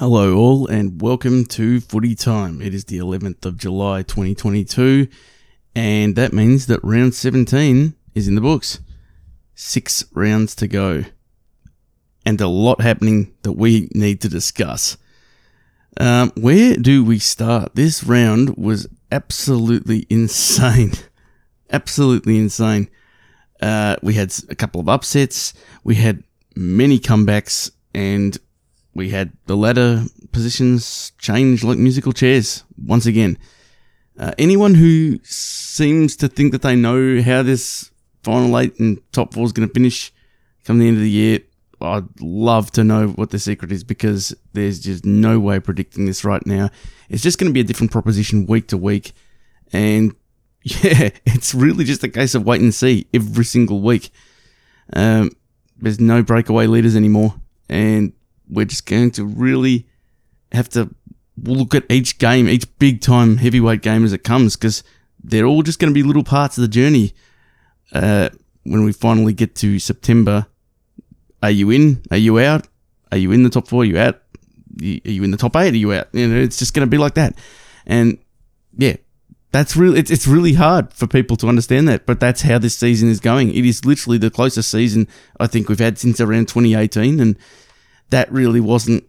Hello, all, and welcome to Footy Time. It is the 11th of July 2022, and that means that round 17 is in the books. Six rounds to go, and a lot happening that we need to discuss. Um, where do we start? This round was absolutely insane. absolutely insane. Uh, we had a couple of upsets, we had many comebacks, and we had the ladder positions change like musical chairs once again. Uh, anyone who seems to think that they know how this final eight and top four is going to finish come the end of the year, I'd love to know what the secret is because there's just no way predicting this right now. It's just going to be a different proposition week to week. And yeah, it's really just a case of wait and see every single week. Um, there's no breakaway leaders anymore. And we're just going to really have to look at each game, each big time heavyweight game as it comes, because they're all just going to be little parts of the journey. Uh, when we finally get to September, are you in? Are you out? Are you in the top four? Are you out? Are you in the top eight? Are you out? You know, it's just going to be like that. And yeah, that's really it's, it's really hard for people to understand that, but that's how this season is going. It is literally the closest season I think we've had since around 2018, and that really wasn't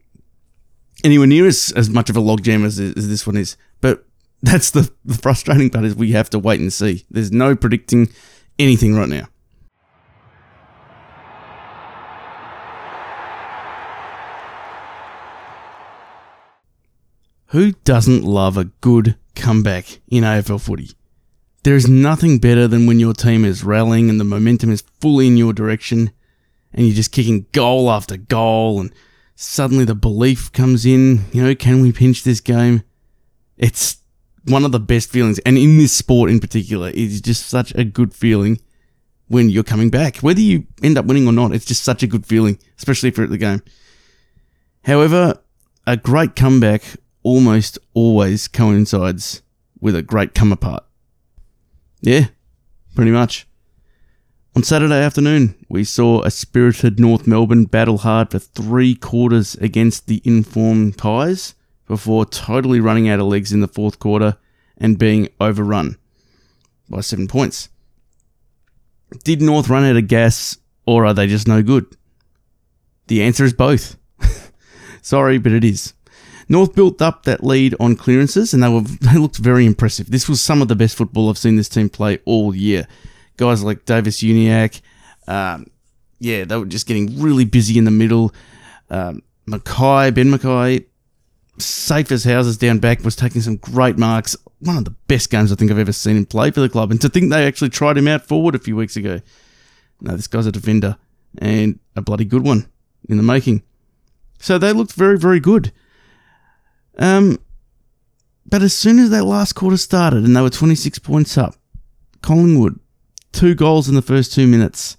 anywhere near as, as much of a logjam as, as this one is. But that's the, the frustrating part is we have to wait and see. There's no predicting anything right now. Who doesn't love a good comeback in AFL footy? There is nothing better than when your team is rallying and the momentum is fully in your direction and you're just kicking goal after goal and suddenly the belief comes in, you know, can we pinch this game? It's one of the best feelings. And in this sport in particular, it is just such a good feeling when you're coming back. Whether you end up winning or not, it's just such a good feeling, especially if you're at the game. However, a great comeback almost always coincides with a great come apart. Yeah, pretty much. On Saturday afternoon, we saw a spirited North Melbourne battle hard for three quarters against the informed Pies before totally running out of legs in the fourth quarter and being overrun by seven points. Did North run out of gas or are they just no good? The answer is both. Sorry, but it is. North built up that lead on clearances and they were they looked very impressive. This was some of the best football I've seen this team play all year guys like Davies-Uniacke. Um, yeah, they were just getting really busy in the middle. Um, McKay, Ben McKay, safe as houses down back, was taking some great marks. One of the best games I think I've ever seen him play for the club. And to think they actually tried him out forward a few weeks ago. No, this guy's a defender and a bloody good one in the making. So they looked very, very good. Um, but as soon as that last quarter started and they were 26 points up, Collingwood two goals in the first two minutes.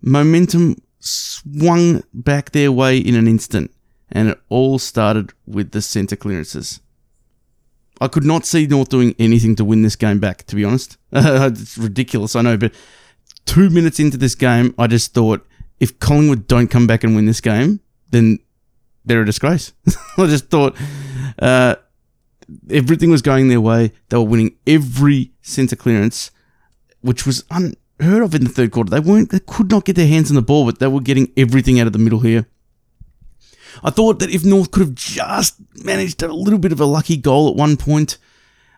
Momentum swung back their way in an instant, and it all started with the centre clearances. I could not see North doing anything to win this game back, to be honest. it's ridiculous, I know, but two minutes into this game, I just thought if Collingwood don't come back and win this game, then they're a disgrace. I just thought uh, everything was going their way. They were winning every centre clearance which was unheard of in the third quarter. They weren't, they could not get their hands on the ball, but they were getting everything out of the middle here. I thought that if North could have just managed a little bit of a lucky goal at one point,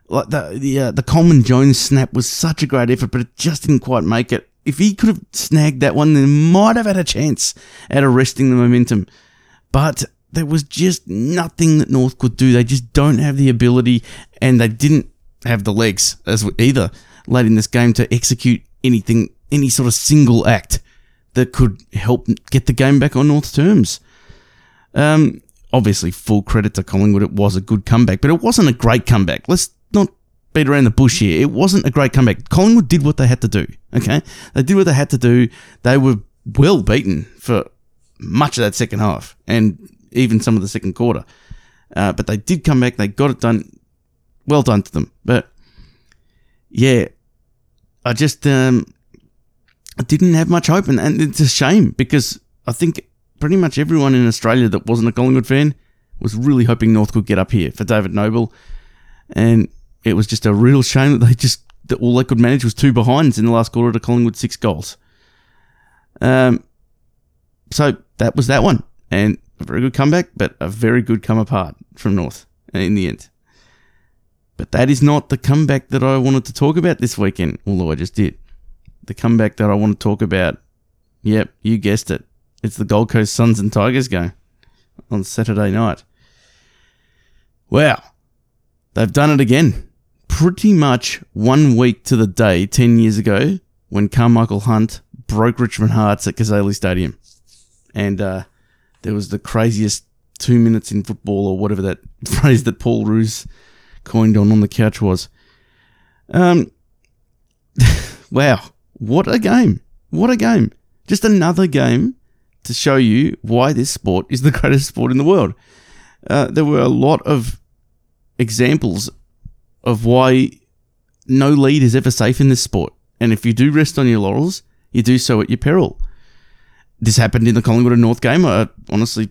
like the the uh, the Coleman-Jones snap was such a great effort, but it just didn't quite make it. If he could have snagged that one, they might have had a chance at arresting the momentum. But there was just nothing that North could do. They just don't have the ability, and they didn't have the legs as either late in this game to execute anything, any sort of single act that could help get the game back on North's terms. Um, obviously, full credit to Collingwood. It was a good comeback, but it wasn't a great comeback. Let's not beat around the bush here. It wasn't a great comeback. Collingwood did what they had to do. Okay, they did what they had to do. They were well beaten for much of that second half and even some of the second quarter. Uh, but they did come back. They got it done. Well done to them. But yeah, I just um, didn't have much hope, and, and it's a shame because I think pretty much everyone in Australia that wasn't a Collingwood fan Was really hoping North could get up here for David Noble, and it was just a real shame that they just that all they could manage was two behinds in the last quarter to Collingwood six goals. Um, so that was that one, and a very good comeback, but a very good come apart from North in the end. But that is not the comeback that I wanted to talk about this weekend, although I just did. The comeback that I want to talk about, yep, you guessed it. It's the Gold Coast Suns and Tigers game on Saturday night. Wow. They've done it again. Pretty much one week to the day, 10 years ago, when Karmichael Hunt broke Richmond Hearts at Cazaly Stadium. And uh, there was the craziest two minutes in football, or whatever that phrase that Paul Roos coined on on the couch was. Um, wow, what a game! What a game! Just another game to show you why this sport is the greatest sport in the world. Uh, there were a lot of examples of why no lead is ever safe in this sport, and if you do rest on your laurels, you do so at your peril. This happened in the Collingwood and North game. I honestly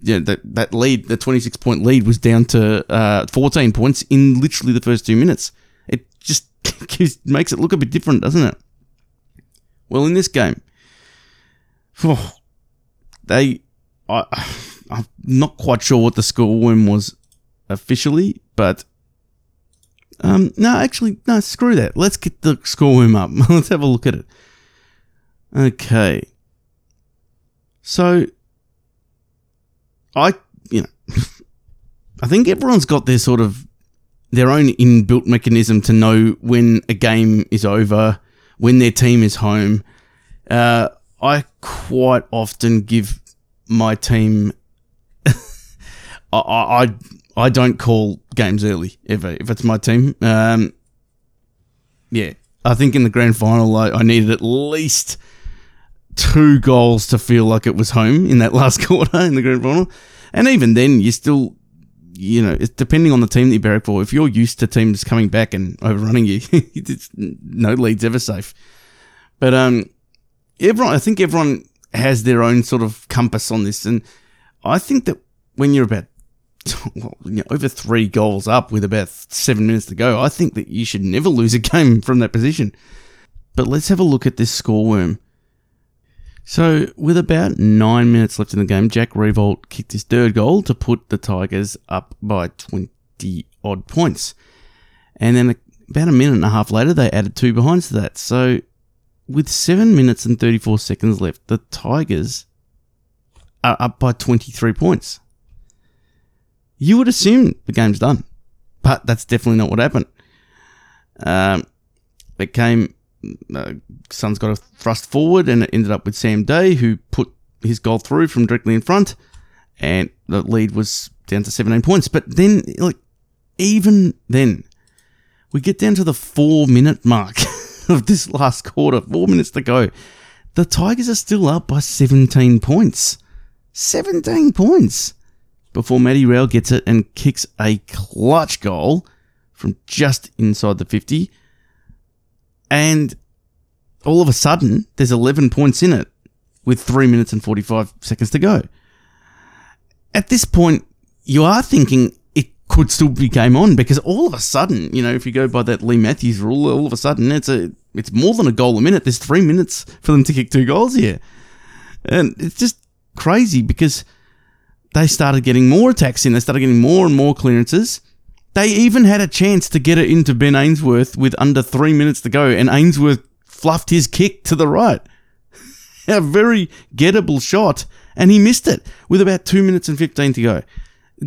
yeah, that, that lead, the 26 point lead, was down to uh, 14 points in literally the first two minutes. It just makes it look a bit different, doesn't it? Well, in this game, oh, they, I, I'm not quite sure what the scoreworm was officially, but um, no, actually, no, screw that. Let's get the scoreworm up. Let's have a look at it. Okay. So I, you know, I think everyone's got their sort of their own inbuilt mechanism to know when a game is over, when their team is home. Uh, I quite often give my team. I, I I don't call games early ever if it's my team. Um, yeah, I think in the grand final I, I needed at least two goals to feel like it was home in that last quarter in the grand final. And even then, you still, you know, it's depending on the team that you barrack for. If you're used to teams coming back and overrunning you, no leads ever safe. But um, everyone, I think everyone has their own sort of compass on this, and I think that when you're about well, you know, over three goals up with about seven minutes to go, I think that you should never lose a game from that position. But let's have a look at this scoreworm. So, with about nine minutes left in the game, Jack Riewoldt kicked his third goal to put the Tigers up by 20 odd points. And then about a minute and a half later, they added two behinds to that. So, with seven minutes and 34 seconds left, the Tigers are up by 23 points. You would assume the game's done, but that's definitely not what happened. Um, it came uh, Suns got a thrust forward, and it ended up with Sam Day, who put his goal through from directly in front, and the lead was down to 17 points. But then, like, even then, we get down to the four minute mark of this last quarter, four minutes to go. The Tigers are still up by 17 points. 17 points! Before Matty Rowell gets it and kicks a clutch goal from just inside the 50 and all of a sudden, there's 11 points in it with 3 minutes and 45 seconds to go. At this point, you are thinking it could still be game on because all of a sudden, you know, if you go by that Leigh Matthews rule, all of a sudden it's a it's more than a goal a minute. There's 3 minutes for them to kick two goals here. And it's just crazy because they started getting more attacks in, they started getting more and more clearances. They even had a chance to get it into Ben Ainsworth with under three minutes to go, and Ainsworth fluffed his kick to the right. a very gettable shot, and he missed it with about two minutes and 15 to go.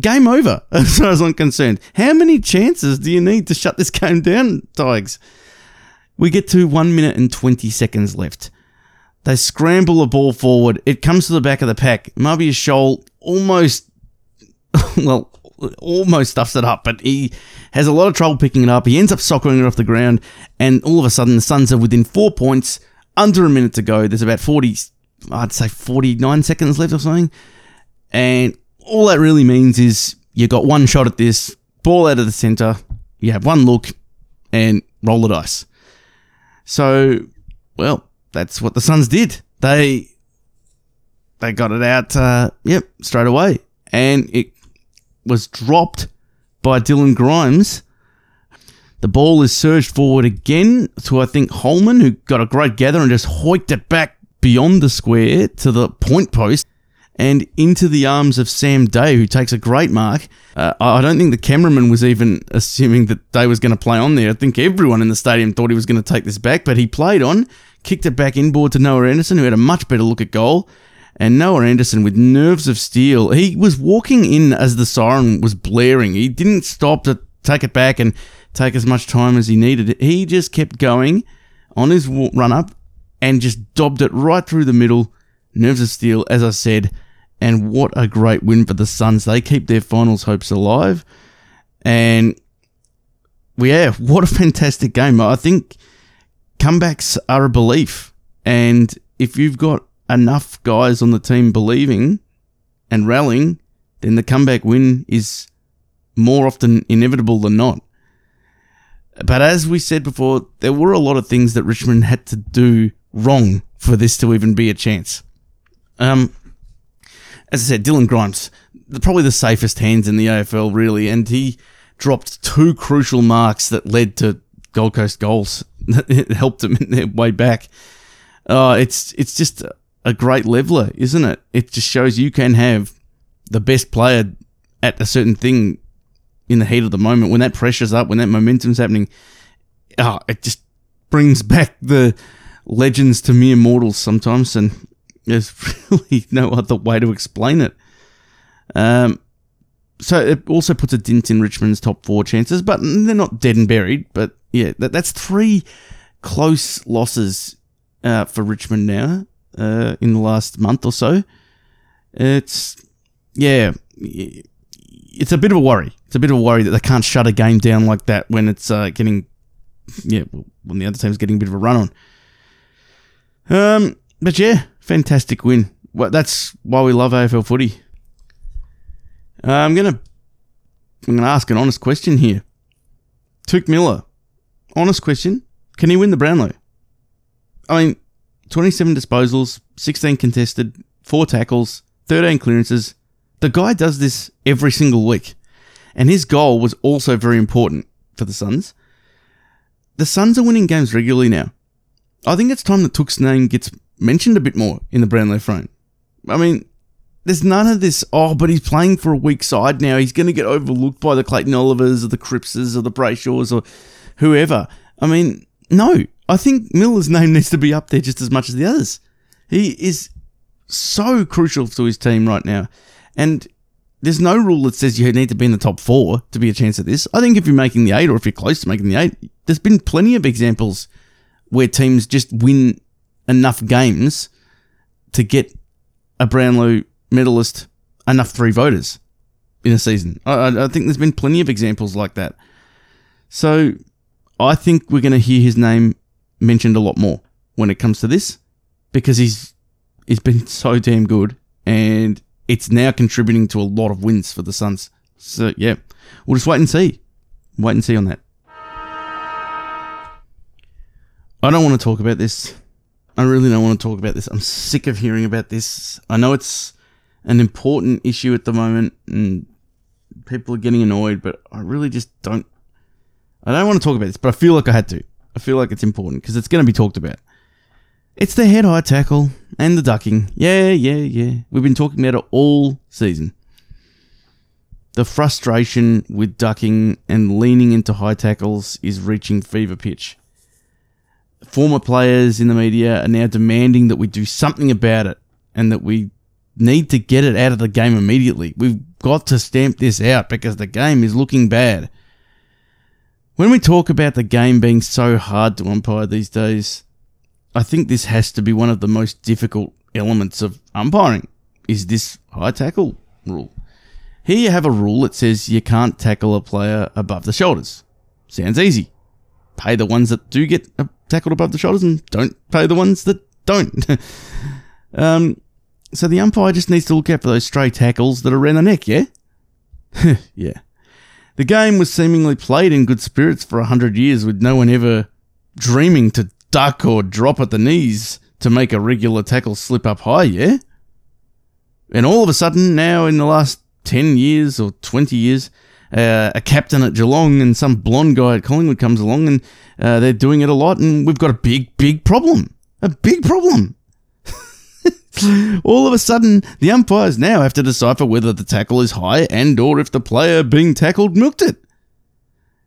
Game over, as far as I'm concerned. How many chances do you need to shut this game down, Tigers? We get to one minute and 20 seconds left. They scramble the ball forward. It comes to the back of the pack. Mabior Chol almost, well, almost stuffs it up, but he has a lot of trouble picking it up. He ends up soccering it off the ground, and all of a sudden the Suns are within four points, under a minute to go. There's about 40, I'd say 49 seconds left or something. And all that really means is you got one shot at this, ball out of the centre, you have one look, and roll the dice. So, well, that's what the Suns did. They they got it out, uh, yep, straight away and it was dropped by Dylan Grimes. The ball is surged forward again to, I think, Holman, who got a great gather and just hoiked it back beyond the square to the point post and into the arms of Sam Day, who takes a great mark. Uh, I don't think the cameraman was even assuming that Day was going to play on there. I think everyone in the stadium thought he was going to take this back, but he played on, kicked it back inboard to Noah Anderson, who had a much better look at goal. And Noah Anderson, with nerves of steel, he was walking in as the siren was blaring. He didn't stop to take it back and take as much time as he needed. He just kept going on his run up and just dobbed it right through the middle. Nerves of steel, as I said. And what a great win for the Suns. They keep their finals hopes alive. And yeah, what a fantastic game. I think comebacks are a belief. And if you've got enough guys on the team believing and rallying, then the comeback win is more often inevitable than not. But as we said before, there were a lot of things that Richmond had to do wrong for this to even be a chance. Um, as I said, Dylan Grimes, probably the safest hands in the AFL, really, and he dropped two crucial marks that led to Gold Coast goals. it helped them in their way back. Uh, it's it's just a great leveler, isn't it? It just shows you can have the best player at a certain thing in the heat of the moment when that pressure's up, when that momentum's happening. Oh, it just brings back the legends to mere mortals sometimes, and there's really no other way to explain it. Um, so it also puts a dent in Richmond's top four chances, but they're not dead and buried. But yeah, that, that's three close losses uh, for Richmond now uh, in the last month or so. It's yeah, it's a bit of a worry. It's a bit of a worry that they can't shut a game down like that when it's uh, getting yeah when the other team's getting a bit of a run on. Um, but yeah, fantastic win. Well, that's why we love AFL footy. Uh, I'm gonna I'm gonna ask an honest question here. Touk Miller, honest question: Can he win the Brownlow? I mean, 27 disposals, 16 contested, 4 tackles, 13 clearances. The guy does this every single week. And his goal was also very important for the Suns. The Suns are winning games regularly now. I think it's time that Touk's name gets mentioned a bit more in the Brownlow front. I mean, there's none of this, oh, but he's playing for a weak side now. He's going to get overlooked by the Clayton Olivers or the Crippses or the Brayshaws or whoever. I mean, no. I think Miller's name needs to be up there just as much as the others. He is so crucial to his team right now. And there's no rule that says you need to be in the top four to be a chance at this. I think if you're making the eight or if you're close to making the eight, there's been plenty of examples where teams just win enough games to get a Brownlow medalist enough three voters in a season. I, I think there's been plenty of examples like that. So I think we're going to hear his name mentioned a lot more when it comes to this because he's he's been so damn good and it's now contributing to a lot of wins for the Suns. So yeah, we'll just wait and see. Wait and see on that. I don't want to talk about this. I really don't want to talk about this. I'm sick of hearing about this. I know it's an important issue at the moment and people are getting annoyed, but I really just don't I don't want to talk about this, but I feel like I had to. I feel like it's important because it's going to be talked about. It's the head high tackle and the ducking. Yeah, yeah, yeah. We've been talking about it all season. The frustration with ducking and leaning into high tackles is reaching fever pitch. Former players in the media are now demanding that we do something about it and that we need to get it out of the game immediately. We've got to stamp this out because the game is looking bad. When we talk about the game being so hard to umpire these days, I think this has to be one of the most difficult elements of umpiring is this high tackle rule. Here you have a rule that says you can't tackle a player above the shoulders. Sounds easy. Pay the ones that do get tackled above the shoulders and don't pay the ones that don't. um, so the umpire just needs to look out for those stray tackles that are around the neck, yeah? yeah. The game was seemingly played in good spirits for a hundred years, with no one ever dreaming to duck or drop at the knees to make a regular tackle slip up high, yeah? And all of a sudden, now in the last 10 years or 20 years, uh, a captain at Geelong and some blonde guy at Collingwood comes along and uh, they're doing it a lot, and we've got a big, big problem. A big problem. All of a sudden, the umpires now have to decipher whether the tackle is high and or if the player being tackled milked it.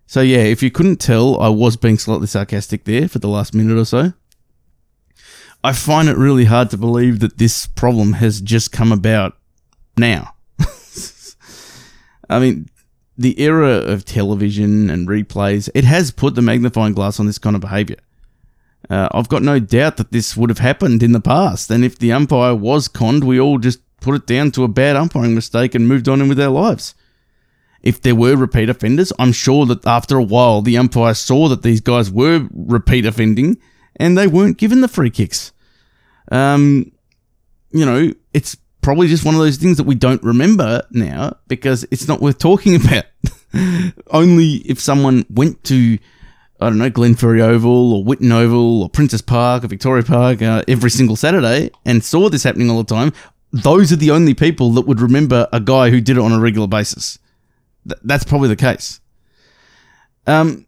So yeah, if you couldn't tell, I was being slightly sarcastic there for the last minute or so. I find it really hard to believe that this problem has just come about now. I mean, the era of television and replays, it has put the magnifying glass on this kind of behavior. Uh, I've got no doubt that this would have happened in the past, and if the umpire was conned, we all just put it down to a bad umpiring mistake and moved on in with our lives. If there were repeat offenders, I'm sure that after a while the umpire saw that these guys were repeat offending and they weren't given the free kicks. Um, you know, it's probably just one of those things that we don't remember now because it's not worth talking about. Only if someone went to, I don't know, Glenferrie Oval or Whitten Oval or Princes Park or Victoria Park uh, every single Saturday and saw this happening all the time, those are the only people that would remember a guy who did it on a regular basis. Th- that's probably the case. Um,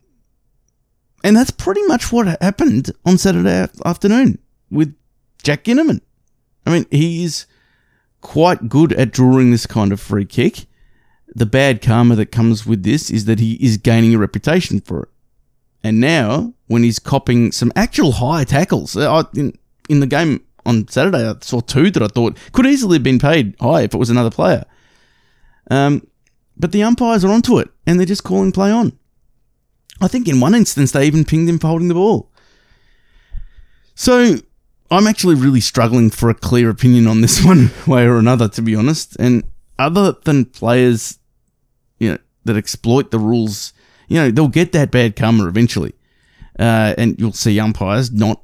and that's pretty much what happened on Saturday afternoon with Jack Ginnivan. I mean, he's quite good at drawing this kind of free kick. The bad karma that comes with this is that he is gaining a reputation for it. And now, when he's copping some actual high tackles, uh, I, in, in the game on Saturday, I saw two that I thought could easily have been paid high if it was another player. Um, but the umpires are onto it, and they're just calling play on. I think in one instance they even pinged him for holding the ball. So I'm actually really struggling for a clear opinion on this one way or another, to be honest. And other than players, you know, that exploit the rules, you know, they'll get that bad karma eventually. Uh, and you'll see umpires not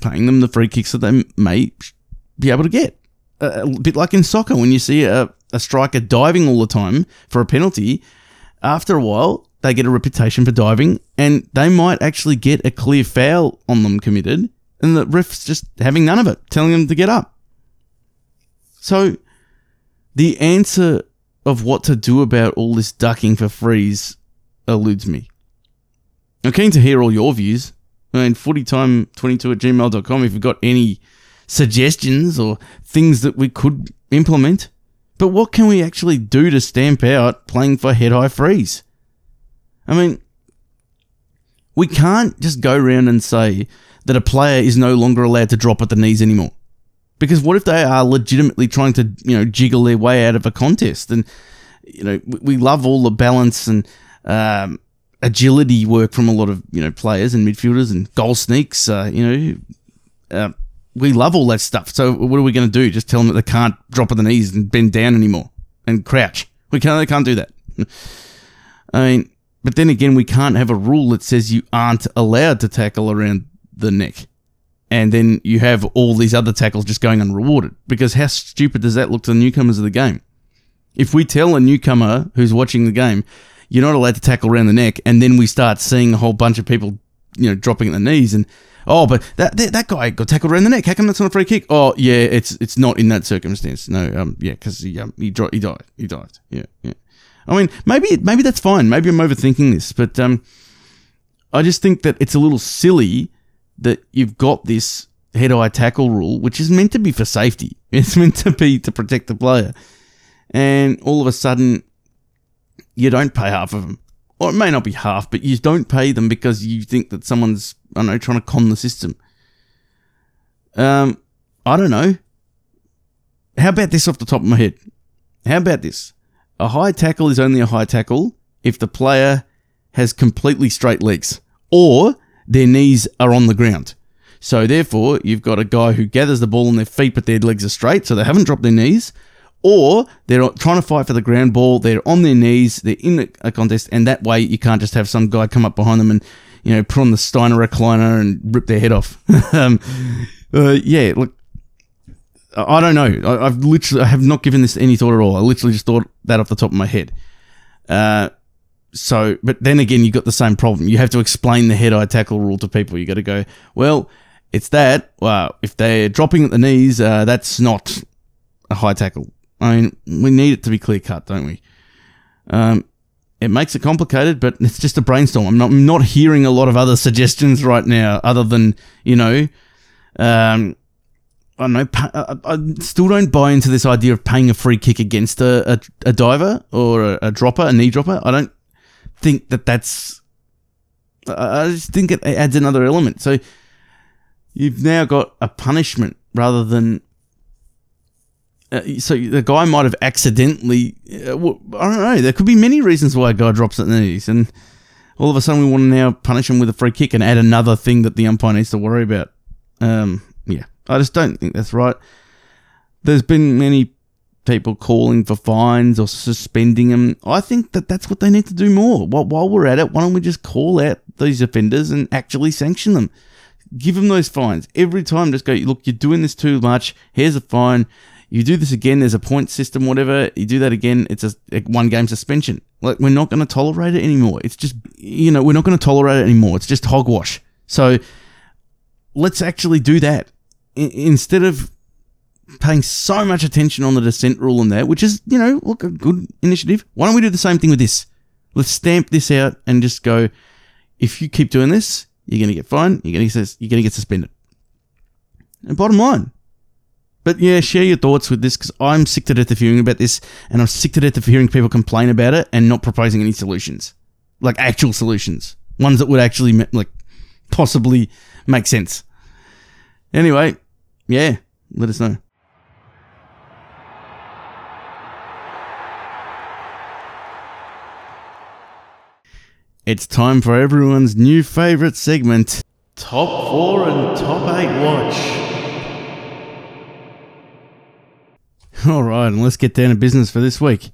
paying them the free kicks that they may be able to get. a bit like in soccer, when you see a, a striker diving all the time for a penalty, after a while, they get a reputation for diving and they might actually get a clear foul on them committed and the ref's just having none of it, telling them to get up. So, the answer of what to do about all this ducking for frees eludes me. I'm keen to hear all your views. I mean, footytime22 at gmail.com if you've got any suggestions or things that we could implement. But what can we actually do to stamp out playing for head high frees? I mean, we can't just go around and say that a player is no longer allowed to drop at the knees anymore. Because what if they are legitimately trying to, you know, jiggle their way out of a contest? And, you know, we love all the balance and um, agility work from a lot of, you know, players and midfielders and goal sneaks. Uh, you know, uh, we love all that stuff. So what are we going to do? Just tell them that they can't drop at the knees and bend down anymore and crouch? We can't, they can't do that. I mean, but then again, we can't have a rule that says you aren't allowed to tackle around the neck. And then you have all these other tackles just going unrewarded. Because how stupid does that look to the newcomers of the game? If we tell a newcomer who's watching the game, you're not allowed to tackle around the neck, and then we start seeing a whole bunch of people, you know, dropping at the knees and oh, but that, that that, guy got tackled around the neck. How come that's not a free kick? Oh, yeah, it's it's not in that circumstance. No, um, yeah, because he um, he, dro- he died. He died. Yeah, yeah. I mean, maybe maybe that's fine. Maybe I'm overthinking this, but um, I just think that it's a little silly that you've got this head eye tackle rule, which is meant to be for safety. It's meant to be to protect the player. And all of a sudden, you don't pay half of them. Or it may not be half, but you don't pay them because you think that someone's, I don't know, trying to con the system. Um, I don't know. How about this off the top of my head? How about this? A high tackle is only a high tackle if the player has completely straight legs. Or their knees are on the ground. So therefore, you've got a guy who gathers the ball on their feet, but their legs are straight, so they haven't dropped their knees, or they're trying to fight for the ground ball. They're on their knees. They're in a contest, and that way you can't just have some guy come up behind them and you know put on the Steiner recliner and rip their head off. um, uh, yeah, look, I don't know. I, have literally I have not given this any thought at all. I literally just thought that off the top of my head. Uh, so, but then again, you've got the same problem. You have to explain the head eye tackle rule to people. You got to go, well, it's that. Well, if they're dropping at the knees, uh, that's not a high tackle. I mean, we need it to be clear cut, don't we? Um, it makes it complicated, but it's just a brainstorm. I'm not, I'm not hearing a lot of other suggestions right now, other than you know, um, I don't know. I, still don't buy into this idea of paying a free kick against a, a, a diver or a, a, dropper, a knee dropper. I don't think that that's. I just think it adds another element. So you've now got a punishment rather than uh, so the guy might have accidentally. Uh, well, I don't know. There could be many reasons why a guy drops at knees, and all of a sudden we want to now punish him with a free kick and add another thing that the umpire needs to worry about. Um, yeah, I just don't think that's right. There's been many people calling for fines or suspending them. I think that that's what they need to do more. While we're at it, why don't we just call out these offenders and actually sanction them? Give them those fines every time. Just go, look, you're doing this too much. Here's a fine you do this again, there's a point system, whatever. You do that again, it's a, a one game suspension. Like we're not going to tolerate it anymore. It's just you know we're not going to tolerate it anymore. It's just hogwash. So let's actually do that I- instead of paying so much attention on the dissent rule and that, which is you know look a good initiative. Why don't we do the same thing with this? Let's stamp this out and just go. If you keep doing this, you're going to get fined. You're going to get you're going to get suspended. And bottom line, but yeah, share your thoughts with this because I'm sick to death of hearing about this, and I'm sick to death of hearing people complain about it and not proposing any solutions, like actual solutions, ones that would actually like possibly make sense. Anyway, yeah, let us know. It's time for everyone's new favourite segment Top 4 and Top 8 Watch. All right, and let's get down to business for this week.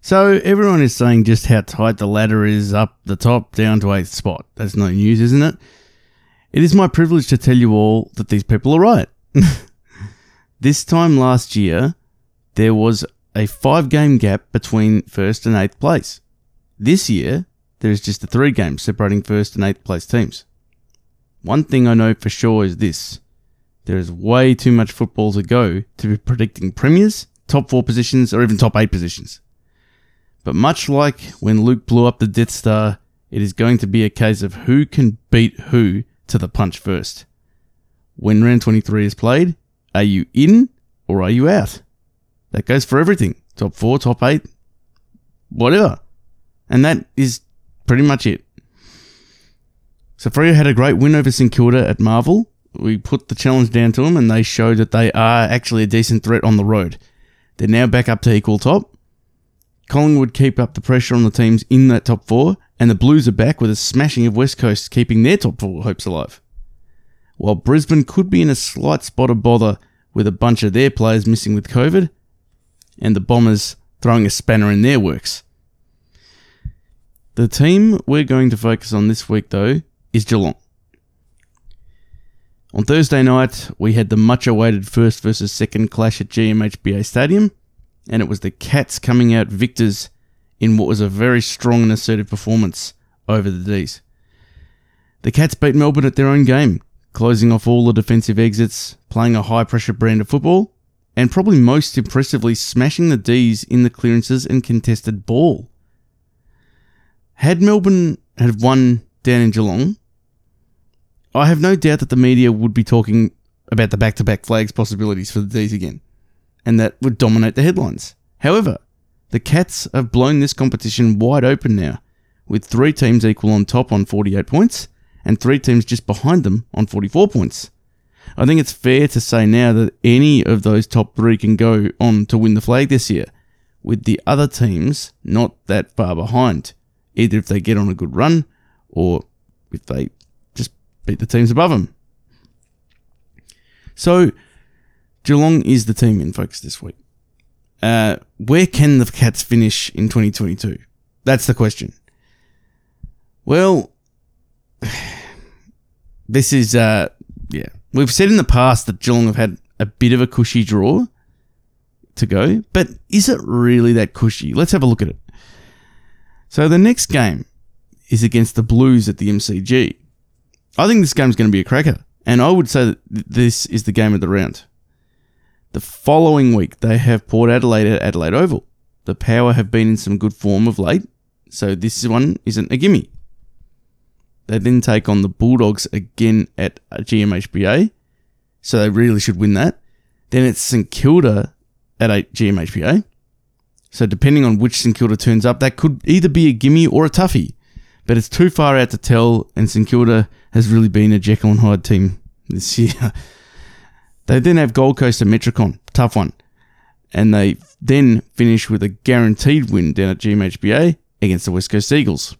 So, everyone is saying just how tight the ladder is up the top down to eighth spot. That's no news, isn't it? It is my privilege to tell you all that these people are right. this time last year, there was a five game gap between first and eighth place. This year, there is just a three game separating first and eighth place teams. One thing I know for sure is this there is way too much football to go to be predicting premiers, top four positions, or even top eight positions. But much like when Luke blew up the Death Star, it is going to be a case of who can beat who to the punch first. When round 23 is played, are you in or are you out? That goes for everything top four, top eight, whatever. And that is pretty much it. So had a great win over St Kilda at Marvel, we put the challenge down to them, and they showed that they are actually a decent threat on the road. They're now back up to equal top. Collingwood keep up the pressure on the teams in that top four, and the Blues are back with a smashing of West Coast, keeping their top four hopes alive. While Brisbane could be in a slight spot of bother with a bunch of their players missing with COVID, and the Bombers throwing a spanner in their works. The team we're going to focus on this week, though, is Geelong. On Thursday night, we had the much awaited first versus second clash at GMHBA Stadium, and it was the Cats coming out victors in what was a very strong and assertive performance over the D's. The Cats beat Melbourne at their own game, closing off all the defensive exits, playing a high pressure brand of football, and probably most impressively smashing the D's in the clearances and contested ball. Had Melbourne had won down in Geelong, I have no doubt that the media would be talking about the back to back flags possibilities for the D's again, and that would dominate the headlines. However, the Cats have blown this competition wide open now, with three teams equal on top on 48 points, and three teams just behind them on 44 points. I think it's fair to say now that any of those top three can go on to win the flag this year, with the other teams not that far behind, either if they get on a good run or if they beat the teams above them. So, Geelong is the team in focus this week. Uh, where can the Cats finish in 2022? That's the question. Well, this is, uh, yeah. We've said in the past that Geelong have had a bit of a cushy draw to go, but is it really that cushy? Let's have a look at it. So the next game is against the Blues at the MCG. I think this game's going to be a cracker, and I would say that this is the game of the round. The following week, they have Port Adelaide at Adelaide Oval. The Power have been in some good form of late, so this one isn't a gimme. They then take on the Bulldogs again at GMHBA, so they really should win that. Then it's St Kilda at GMHBA. So depending on which St Kilda turns up, that could either be a gimme or a toughie. But it's too far out to tell, and St Kilda has really been a Jekyll and Hyde team this year. they then have Gold Coast and Metricon, tough one. And they then finish with a guaranteed win down at GMHBA against the West Coast Eagles.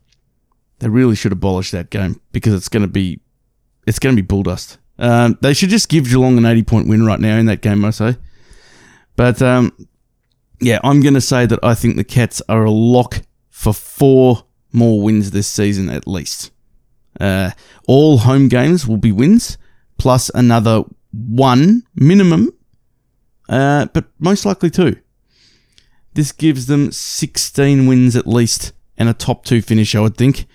They really should abolish that game because it's going to be it's going to be bull dust. Um, they should just give Geelong an 80 point win right now in that game, I say. But um, yeah, I'm going to say that I think the Cats are a lock for four more wins this season at least. Uh, all home games will be wins, plus another one minimum, uh, but most likely two. This gives them 16 wins at least and a top two finish, I would think.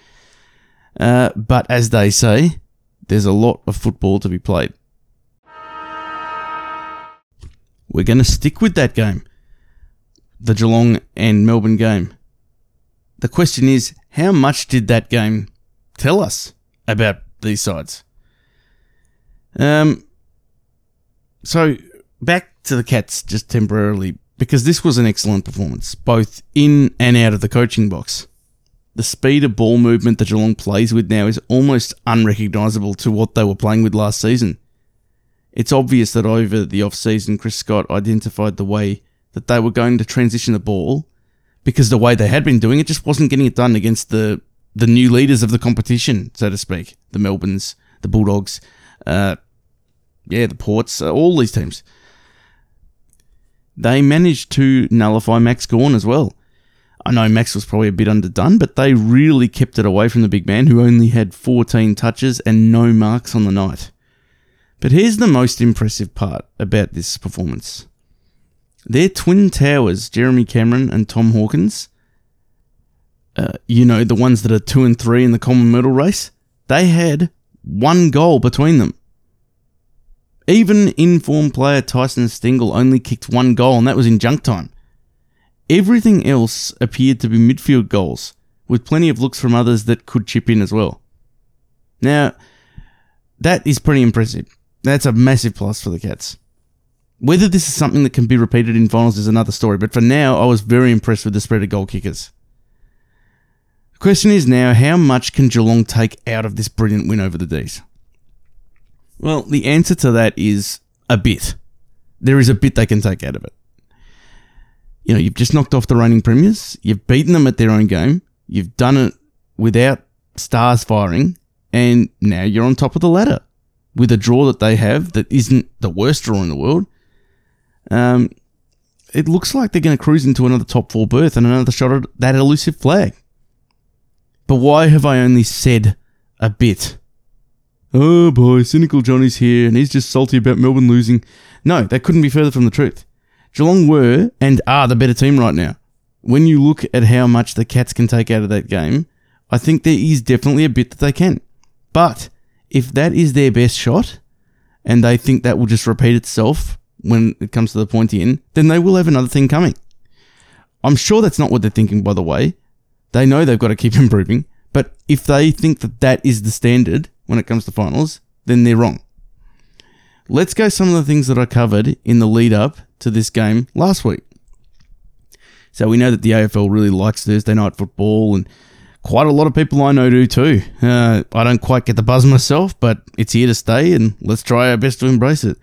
Uh, but as they say, there's a lot of football to be played. We're going to stick with that game the Geelong and Melbourne game. The question is, how much did that game tell us about these sides? Um, so back to the Cats just temporarily because this was an excellent performance, both in and out of the coaching box. The speed of ball movement that Geelong plays with now is almost unrecognisable to what they were playing with last season. It's obvious that over the off-season, Chris Scott identified the way that they were going to transition the ball because the way they had been doing it just wasn't getting it done against the the new leaders of the competition, so to speak, the Melbournes, the Bulldogs, uh, yeah, the Ports, uh, all these teams. They managed to nullify Max Gawn as well. I know Max was probably a bit underdone, but they really kept it away from the big man who only had 14 touches and no marks on the night. But here's the most impressive part about this performance. Their twin towers, Jeremy Cameron and Tom Hawkins, uh, you know, the ones that are two and three in the Coleman Medal race, they had one goal between them. Even in-form player Tyson Stengel only kicked one goal, and that was in junk time. Everything else appeared to be midfield goals, with plenty of looks from others that could chip in as well. Now, that is pretty impressive. That's a massive plus for the Cats. Whether this is something that can be repeated in finals is another story, but for now, I was very impressed with the spread of goal kickers. The question is now, how much can Geelong take out of this brilliant win over the D's? Well, the answer to that is a bit. There is a bit they can take out of it. You know, you've just knocked off the reigning premiers, you've beaten them at their own game, you've done it without stars firing, and now you're on top of the ladder with a draw that they have that isn't the worst draw in the world. Um, it looks like they're going to cruise into another top four berth and another shot at that elusive flag. But why have I only said a bit? Oh boy, cynical Johnny's here and he's just salty about Melbourne losing. No, that couldn't be further from the truth. Geelong were and are the better team right now. When you look at how much the Cats can take out of that game, I think there is definitely a bit that they can. But if that is their best shot and they think that will just repeat itself when it comes to the pointy end, then they will have another thing coming. I'm sure that's not what they're thinking, by the way. They know they've got to keep improving, but if they think that that is the standard when it comes to finals, then they're wrong. Let's go some of the things that I covered in the lead up to this game last week. So we know that the AFL really likes Thursday night football, and quite a lot of people I know do too. Uh, I don't quite get the buzz myself, but it's here to stay, and let's try our best to embrace it.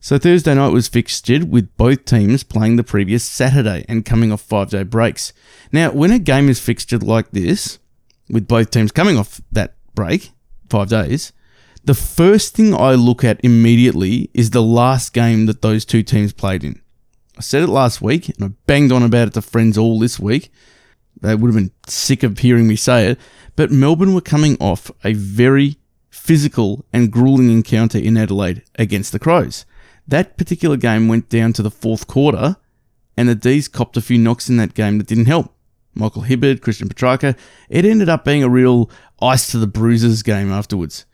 So Thursday night was fixtured with both teams playing the previous Saturday and coming off five day breaks. Now, when a game is fixtured like this, with both teams coming off that break, five days, the first thing I look at immediately is the last game that those two teams played in. I said it last week and I banged on about it to friends all this week. They would have been sick of hearing me say it, but Melbourne were coming off a very physical and grueling encounter in Adelaide against the Crows. That particular game went down to the fourth quarter, and the D's copped a few knocks in that game that didn't help. Michael Hibberd, Christian Petracca. It ended up being a real ice to the bruises game afterwards.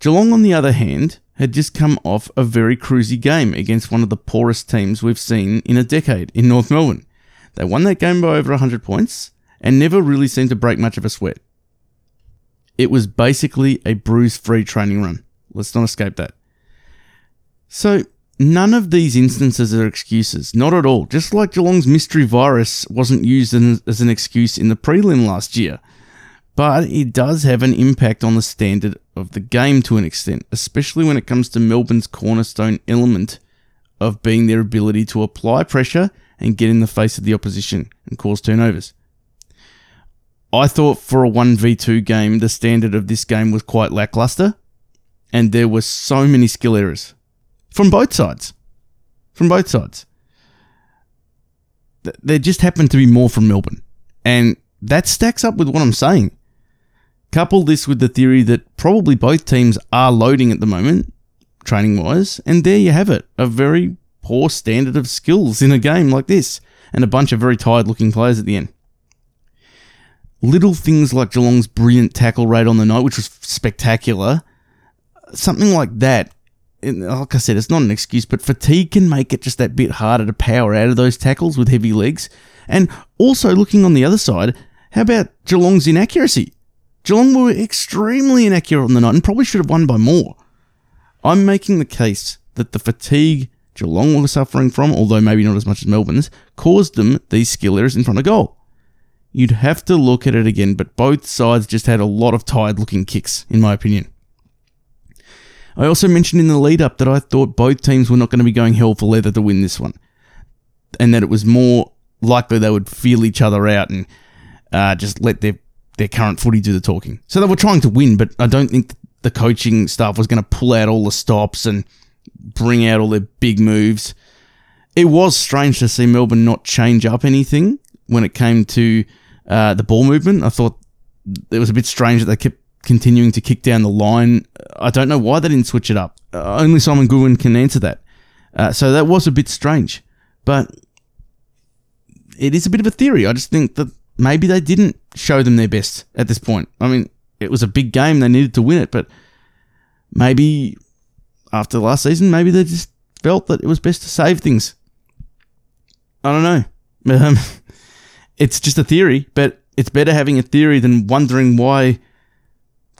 Geelong, on the other hand, had just come off a very cruisy game against one of the poorest teams we've seen in a decade in North Melbourne. They won that game by over 100 points and never really seemed to break much of a sweat. It was basically a bruise free training run. Let's not escape that. So, none of these instances are excuses. Not at all. Just like Geelong's mystery virus wasn't used as an excuse in the prelim last year. But it does have an impact on the standard of the game to an extent, especially when it comes to Melbourne's cornerstone element of being their ability to apply pressure and get in the face of the opposition and cause turnovers. I thought for a 1v2 game, the standard of this game was quite lackluster, and there were so many skill errors from both sides. From both sides. There just happened to be more from Melbourne, and that stacks up with what I'm saying. Couple this with the theory that probably both teams are loading at the moment, training wise, and there you have it a very poor standard of skills in a game like this, and a bunch of very tired looking players at the end. Little things like Geelong's brilliant tackle rate on the night, which was spectacular, something like that. Like I said, it's not an excuse, but fatigue can make it just that bit harder to power out of those tackles with heavy legs. And also, looking on the other side, how about Geelong's inaccuracy? Geelong were extremely inaccurate on the night and probably should have won by more. I'm making the case that the fatigue Geelong were suffering from, although maybe not as much as Melbourne's, caused them these skill errors in front of goal. You'd have to look at it again, but both sides just had a lot of tired looking kicks, in my opinion. I also mentioned in the lead up that I thought both teams were not going to be going hell for leather to win this one, and that it was more likely they would feel each other out and uh, just let their their current footy do the talking. So they were trying to win, but I don't think the coaching staff was going to pull out all the stops and bring out all their big moves. It was strange to see Melbourne not change up anything when it came to uh, the ball movement. I thought it was a bit strange that they kept continuing to kick down the line. I don't know why they didn't switch it up. Uh, only Simon Goodwin can answer that. Uh, so that was a bit strange. But it is a bit of a theory. I just think that maybe they didn't show them their best at this point. I mean, it was a big game. They needed to win it, but maybe after last season, maybe they just felt that it was best to save things. I don't know. Um, it's just a theory, but it's better having a theory than wondering why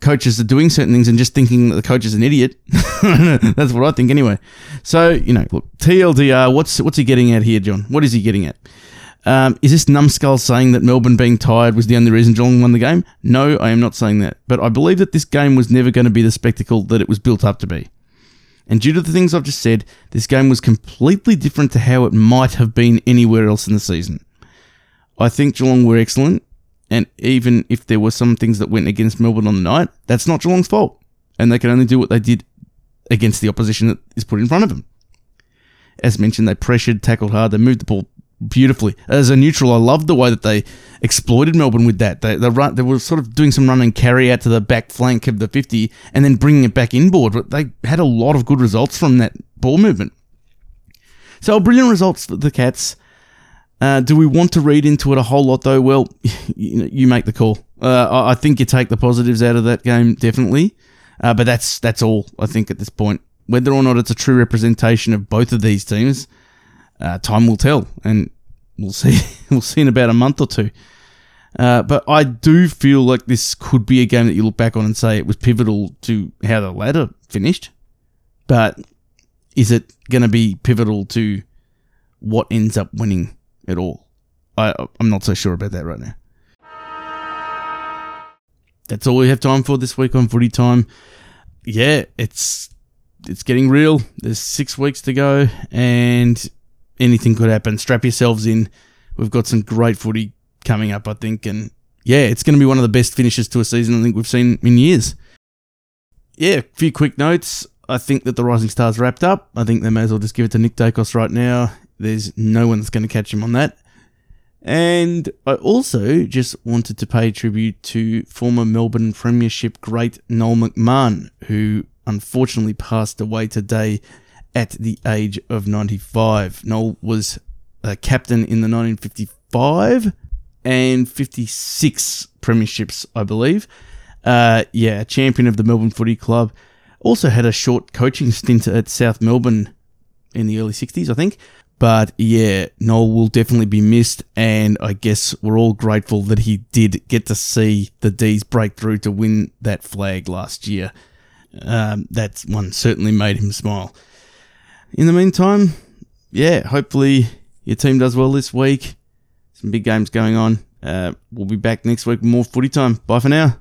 coaches are doing certain things and just thinking that the coach is an idiot. That's what I think anyway. So, you know, look, TLDR, what's what's he getting at here, John? What is he getting at? Um, is this numbskull saying that Melbourne being tired was the only reason Geelong won the game? No, I am not saying that. But I believe that this game was never going to be the spectacle that it was built up to be. And due to the things I've just said, this game was completely different to how it might have been anywhere else in the season. I think Geelong were excellent, and even if there were some things that went against Melbourne on the night, that's not Geelong's fault. And they can only do what they did against the opposition that is put in front of them. As mentioned, they pressured, tackled hard, they moved the ball beautifully. As a neutral, I loved the way that they exploited Melbourne with that. They, they, run, they were sort of doing some run and carry out to the back flank of the 50 and then bringing it back inboard. But they had a lot of good results from that ball movement. So, brilliant results for the Cats. Uh, do we want to read into it a whole lot, though? Well, you, make the call. Uh, I think you take the positives out of that game, definitely. Uh, but that's that's all, I think, at this point. Whether or not it's a true representation of both of these teams – uh, time will tell, and we'll see. we'll see in about a month or two. Uh, but I do feel like this could be a game that you look back on and say it was pivotal to how the ladder finished. But is it going to be pivotal to what ends up winning at all? I, I'm not so sure about that right now. That's all we have time for this week on Footy Time. Yeah, it's it's getting real. There's six weeks to go, and anything could happen. Strap yourselves in. We've got some great footy coming up, I think, and yeah, it's going to be one of the best finishes to a season I think we've seen in years. Yeah, a few quick notes. I think that the Rising Stars wrapped up. I think they may as well just give it to Nick Daicos right now. There's no one that's going to catch him on that. And I also just wanted to pay tribute to former Melbourne Premiership great Noel McMahon, who unfortunately passed away today at the age of 95. Noel was a captain in the 1955 and 56 premierships, I believe. Uh, yeah, champion of the Melbourne Footy Club. Also had a short coaching stint at South Melbourne in the early 60s, I think. But yeah, Noel will definitely be missed, and I guess we're all grateful that he did get to see the D's break through to win that flag last year. Um, that one certainly made him smile. In the meantime, yeah, hopefully your team does well this week. Some big games going on. Uh, we'll be back next week with more footy time. Bye for now.